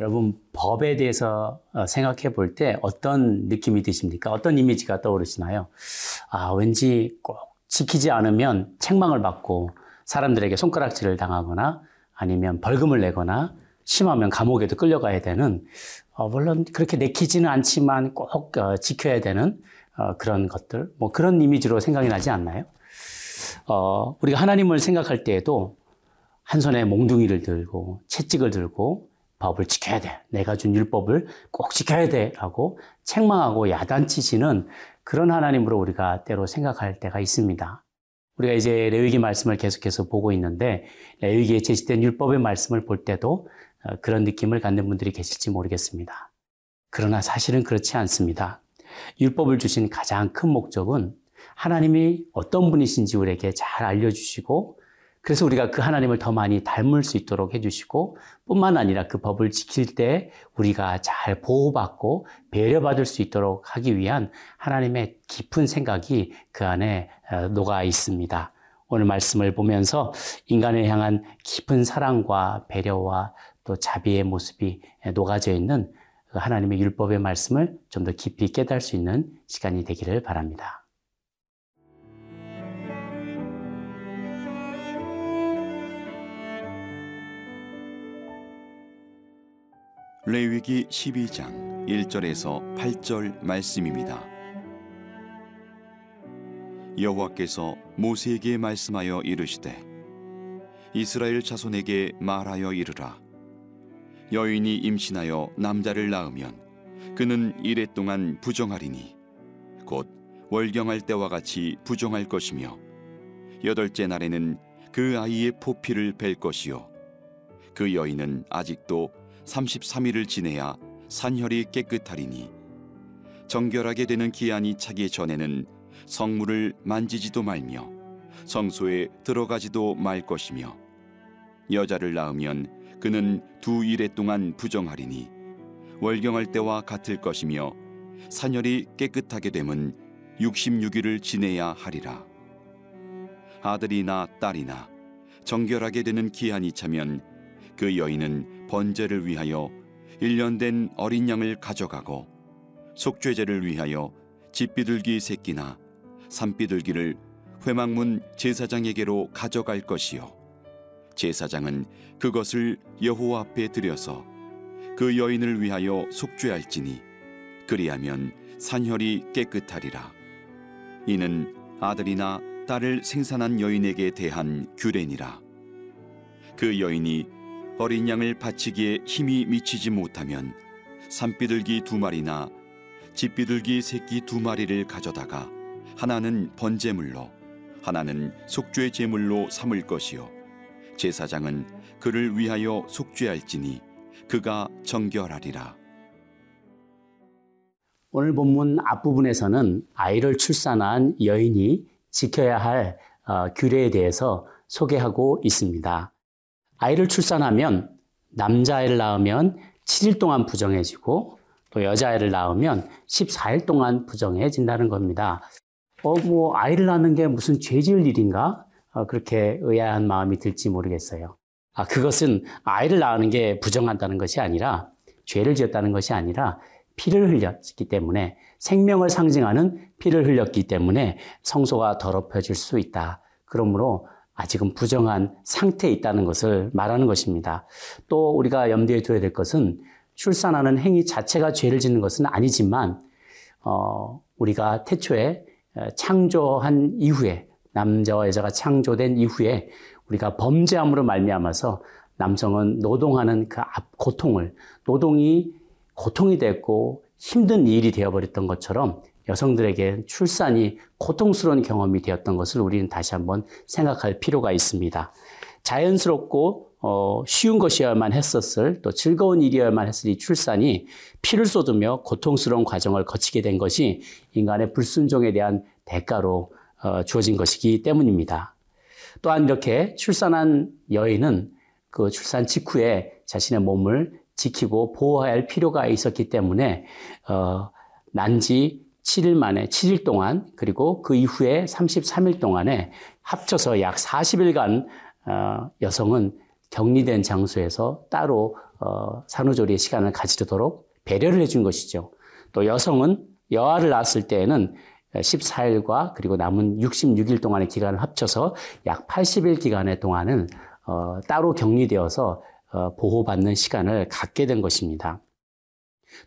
여러분 법에 대해서 어, 생각해 볼 때 어떤 느낌이 드십니까? 어떤 이미지가 떠오르시나요? 아, 왠지 꼭 지키지 않으면 책망을 받고 사람들에게 손가락질을 당하거나 아니면 벌금을 내거나 심하면 감옥에도 끌려가야 되는 어, 물론 그렇게 내키지는 않지만 꼭 어, 지켜야 되는 어, 그런 것들 뭐 그런 이미지로 생각이 나지 않나요? 어, 우리가 하나님을 생각할 때에도 한 손에 몽둥이를 들고 채찍을 들고 법을 지켜야 돼. 내가 준 율법을 꼭 지켜야 돼. 라고 책망하고 야단치시는 그런 하나님으로 우리가 때로 생각할 때가 있습니다. 우리가 이제 레위기 말씀을 계속해서 보고 있는데 레위기에 제시된 율법의 말씀을 볼 때도 어, 그런 느낌을 갖는 분들이 계실지 모르겠습니다. 그러나 사실은 그렇지 않습니다. 율법을 주신 가장 큰 목적은 하나님이 어떤 분이신지 우리에게 잘 알려주시고 그래서 우리가 그 하나님을 더 많이 닮을 수 있도록 해주시고 뿐만 아니라 그 법을 지킬 때 우리가 잘 보호받고 배려받을 수 있도록 하기 위한 하나님의 깊은 생각이 그 안에 어, 녹아 있습니다. 오늘 말씀을 보면서 인간을 향한 깊은 사랑과 배려와 또 자비의 모습이 녹아져 있는 그 하나님의 율법의 말씀을 좀 더 깊이 깨달을 수 있는 시간이 되기를 바랍니다. 레위기 12장 1절에서 8절 말씀입니다. 여호와께서 모세에게 말씀하여 이르시되 이스라엘 자손에게 말하여 이르라 여인이 임신하여 남자를 낳으면 그는 이래 동안 부정하리니 곧 월경할 때와 같이 부정할 것이며 여덟째 날에는 그 아이의 포피를 벨 것이요 그 여인은 아직도 33일을 지내야 산혈이 깨끗하리니 정결하게 되는 기한이 차기 전에는 성물을 만지지도 말며 성소에 들어가지도 말 것이며 여자를 낳으면 그는 두 일해 동안 부정하리니 월경할 때와 같을 것이며 산혈이 깨끗하게 되면 66일을 지내야 하리라. 아들이나 딸이나 정결하게 되는 기한이 차면 그 여인은 번제를 위하여 1년 된 어린 양을 가져가고 속죄제를 위하여 집비둘기 새끼나 산비둘기를 회막문 제사장에게로 가져갈 것이요. 제사장은 그것을 여호와 앞에 드려서 그 여인을 위하여 속죄할지니 그리하면 산혈이 깨끗하리라. 이는 아들이나 딸을 생산한 여인에게 대한 규례니라. 그 여인이 어린 양을 바치기에 힘이 미치지 못하면 산비둘기 두 마리나 집비둘기 새끼 두 마리를 가져다가 하나는 번제물로 하나는 속죄 제물로 삼을 것이요 제사장은 그를 위하여 속죄할지니 그가 정결하리라 오늘 본문 앞부분에서는 아이를 출산한 여인이 지켜야 할 어, 규례에 대해서 소개하고 있습니다. 아이를 출산하면 남자아이를 낳으면 7일 동안 부정해지고 또 여자아이를 낳으면 14일 동안 부정해진다는 겁니다. 어, 뭐, 아이를 낳는 게 무슨 죄 지을 일인가? 어, 그렇게 의아한 마음이 들지 모르겠어요. 아, 그것은 아이를 낳는 게 부정한다는 것이 아니라 죄를 지었다는 것이 아니라 피를 흘렸기 때문에 생명을 상징하는 피를 흘렸기 때문에 성소가 더럽혀질 수 있다. 그러므로 아직은 부정한 상태에 있다는 것을 말하는 것입니다. 또 우리가 염두에 둬야 될 것은 출산하는 행위 자체가 죄를 짓는 것은 아니지만 어, 우리가 태초에 창조한 이후에 남자와 여자가 창조된 이후에 우리가 범죄함으로 말미암아서 남성은 노동하는 그 고통을 노동이 고통이 됐고 힘든 일이 되어버렸던 것처럼 여성들에게 출산이 고통스러운 경험이 되었던 것을 우리는 다시 한번 생각할 필요가 있습니다. 자연스럽고 어, 쉬운 것이어야만 했었을 또 즐거운 일이어야만 했을 이 출산이 피를 쏟으며 고통스러운 과정을 거치게 된 것이 인간의 불순종에 대한 대가로 어, 주어진 것이기 때문입니다. 또한 이렇게 출산한 여인은 그 출산 직후에 자신의 몸을 지키고 보호해야 할 필요가 있었기 때문에 어, 난지 7일 만에 7일 동안 그리고 그 이후에 33일 동안에 합쳐서 약 40일간 어, 여성은 격리된 장소에서 따로 어, 산후조리의 시간을 가지도록 배려를 해준 것이죠. 또 여성은 여아를 낳았을 때에는 14일과 그리고 남은 66일 동안의 기간을 합쳐서 약 80일 기간의 동안은 어, 따로 격리되어서 어, 보호받는 시간을 갖게 된 것입니다.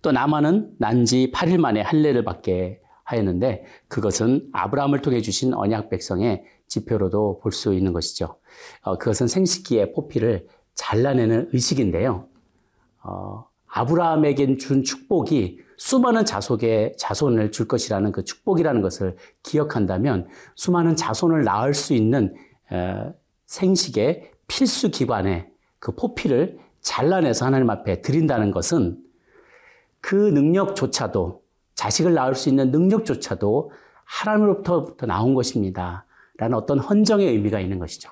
또 나만은 난지 8일 만에 할례를 받게 하였는데 그것은 아브라함을 통해 주신 언약 백성의 지표로도 볼 수 있는 것이죠. 어, 그것은 생식기의 포피를 잘라내는 의식인데요. 어, 아브라함에겐 준 축복이 수많은 자손에 자손을 줄 것이라는 그 축복이라는 것을 기억한다면 수많은 자손을 낳을 수 있는 에, 생식의 필수 기관에 그 포피를 잘라내서 하나님 앞에 드린다는 것은 그 능력조차도 자식을 낳을 수 있는 능력조차도 하나님으로부터 나온 것입니다. 라는 어떤 헌정의 의미가 있는 것이죠.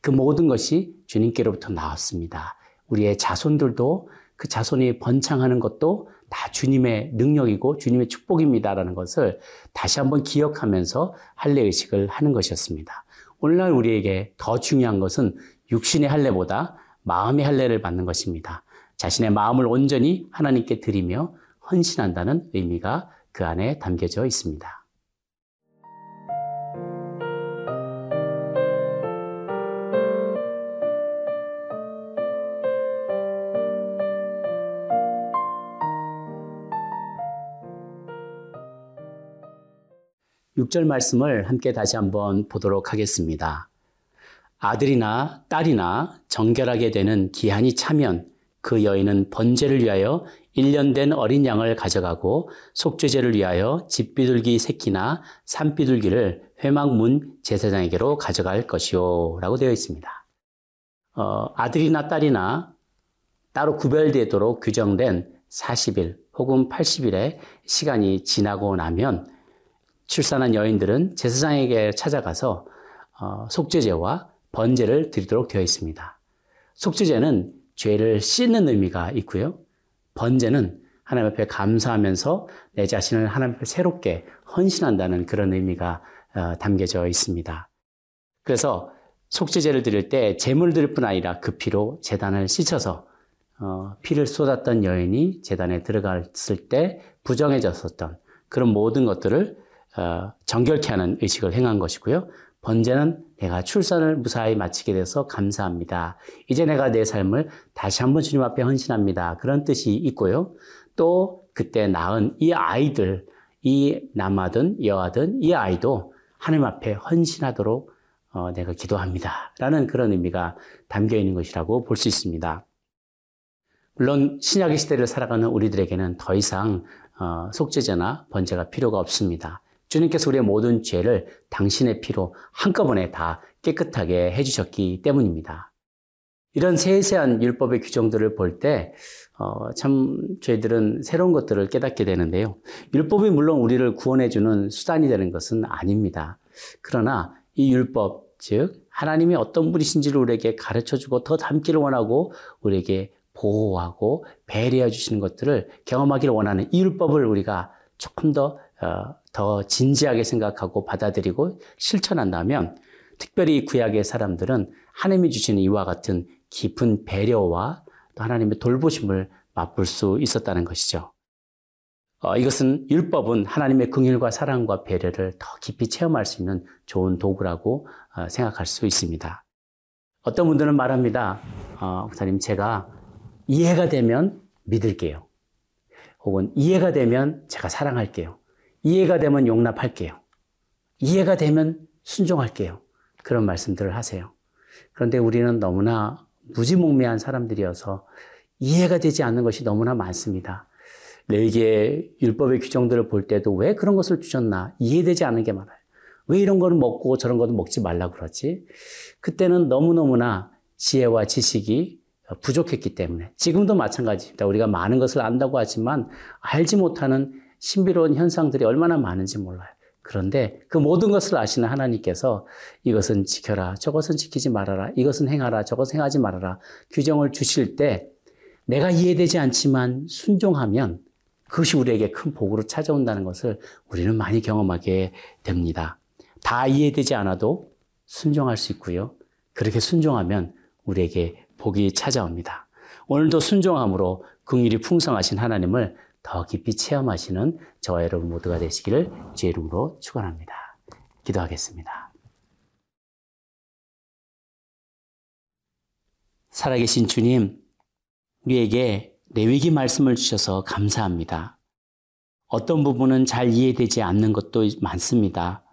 그 모든 것이 주님께로부터 나왔습니다. 우리의 자손들도 그 자손이 번창하는 것도 다 주님의 능력이고 주님의 축복입니다라는 것을 다시 한번 기억하면서 할례 의식을 하는 것이었습니다. 오늘날 우리에게 더 중요한 것은 육신의 할례보다 마음의 할례를 받는 것입니다. 자신의 마음을 온전히 하나님께 드리며 헌신한다는 의미가 그 안에 담겨져 있습니다. 6절 말씀을 함께 다시 한번 보도록 하겠습니다. 아들이나 딸이나 정결하게 되는 기한이 차면 그 여인은 번제를 위하여 1년 된 어린 양을 가져가고 속죄제를 위하여 집비둘기 새끼나 산비둘기를 회막문 제사장에게로 가져갈 것이요 라고 되어 있습니다. 어, 아들이나 딸이나 따로 구별되도록 규정된 40일 혹은 80일의 시간이 지나고 나면 출산한 여인들은 제사장에게 찾아가서 어, 속죄제와 번제를 드리도록 되어 있습니다. 속죄제는 죄를 씻는 의미가 있고요. 번제는 하나님 앞에 감사하면서 내 자신을 하나님 앞에 새롭게 헌신한다는 그런 의미가 어, 담겨져 있습니다. 그래서 속죄제를 드릴 때 제물 드릴 뿐 아니라 그 피로 재단을 씻어서 어, 피를 쏟았던 여인이 재단에 들어갔을 때 부정해졌었던 그런 모든 것들을 어, 정결케 하는 의식을 행한 것이고요. 번제는 내가 출산을 무사히 마치게 돼서 감사합니다. 이제 내가 내 삶을 다시 한번 주님 앞에 헌신합니다. 그런 뜻이 있고요. 또 그때 낳은 이 아이들, 이 남아든 여아든 이 아이도 하나님 앞에 헌신하도록 어, 내가 기도합니다. 라는 그런 의미가 담겨 있는 것이라고 볼 수 있습니다. 물론 신약의 시대를 살아가는 우리들에게는 더 이상 어, 속죄제나 번제가 필요가 없습니다. 주님께서 우리의 모든 죄를 당신의 피로 한꺼번에 다 깨끗하게 해주셨기 때문입니다. 이런 세세한 율법의 규정들을 볼 때, 어, 참, 저희들은 새로운 것들을 깨닫게 되는데요. 율법이 물론 우리를 구원해주는 수단이 되는 것은 아닙니다. 그러나 이 율법, 즉, 하나님이 어떤 분이신지를 우리에게 가르쳐 주고 더 닮기를 원하고 우리에게 보호하고 배려해 주시는 것들을 경험하기를 원하는 이 율법을 우리가 조금 더, 어, 더 진지하게 생각하고 받아들이고 실천한다면 특별히 구약의 사람들은 하나님이 주시는 이와 같은 깊은 배려와 또 하나님의 돌보심을 맛볼 수 있었다는 것이죠. 어, 이것은 율법은 하나님의 긍휼과 사랑과 배려를 더 깊이 체험할 수 있는 좋은 도구라고 어, 생각할 수 있습니다. 어떤 분들은 말합니다. 어, 목사님, 제가 이해가 되면 믿을게요. 혹은 이해가 되면 제가 사랑할게요. 이해가 되면 용납할게요. 이해가 되면 순종할게요. 그런 말씀들을 하세요. 그런데 우리는 너무나 무지몽매한 사람들이어서 이해가 되지 않는 것이 너무나 많습니다. 내게 율법의 규정들을 볼 때도 왜 그런 것을 주셨나 이해되지 않는 게 많아요. 왜 이런 거는 먹고 저런 거는 먹지 말라 그러지? 그때는 너무너무나 지혜와 지식이 부족했기 때문에 지금도 마찬가지입니다. 우리가 많은 것을 안다고 하지만 알지 못하는 신비로운 현상들이 얼마나 많은지 몰라요. 그런데 그 모든 것을 아시는 하나님께서 이것은 지켜라, 저것은 지키지 말아라, 이것은 행하라, 저것은 행하지 말아라 규정을 주실 때 내가 이해되지 않지만 순종하면 그것이 우리에게 큰 복으로 찾아온다는 것을 우리는 많이 경험하게 됩니다. 다 이해되지 않아도 순종할 수 있고요. 그렇게 순종하면 우리에게 복이 찾아옵니다. 오늘도 순종함으로 긍휼이 풍성하신 하나님을 더 깊이 체험하시는 저와 여러분 모두가 되시기를 주의 이름으로 축원합니다. 기도하겠습니다. 살아계신 주님, 우리에게 내위기 말씀을 주셔서 감사합니다. 어떤 부분은 잘 이해되지 않는 것도 많습니다.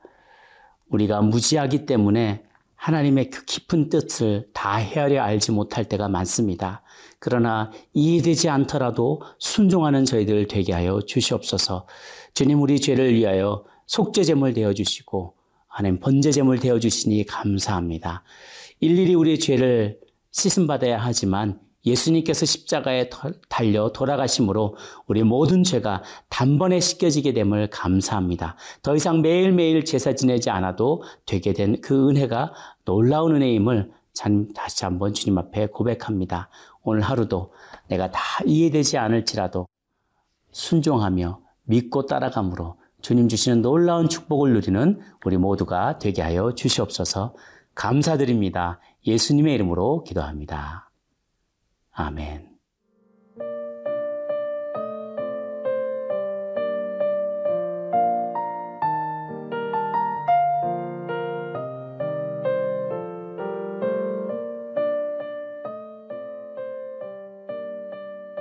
우리가 무지하기 때문에 하나님의 그 깊은 뜻을 다 헤아려 알지 못할 때가 많습니다. 그러나 이해되지 않더라도 순종하는 저희들 되게 하여 주시옵소서. 주님 우리 죄를 위하여 속죄제물 되어 주시고 하나님 번제제물 되어 주시니 감사합니다. 일일이 우리의 죄를 씻음 받아야 하지만 예수님께서 십자가에 달려 돌아가심으로 우리 모든 죄가 단번에 씻겨지게 됨을 감사합니다. 더 이상 매일매일 제사 지내지 않아도 되게 된 그 은혜가 놀라운 은혜임을 다시 한번 주님 앞에 고백합니다. 오늘 하루도 내가 다 이해되지 않을지라도 순종하며 믿고 따라감으로 주님 주시는 놀라운 축복을 누리는 우리 모두가 되게 하여 주시옵소서 감사드립니다. 예수님의 이름으로 기도합니다. 아멘.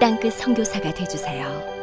땅끝 성교사가 되주세요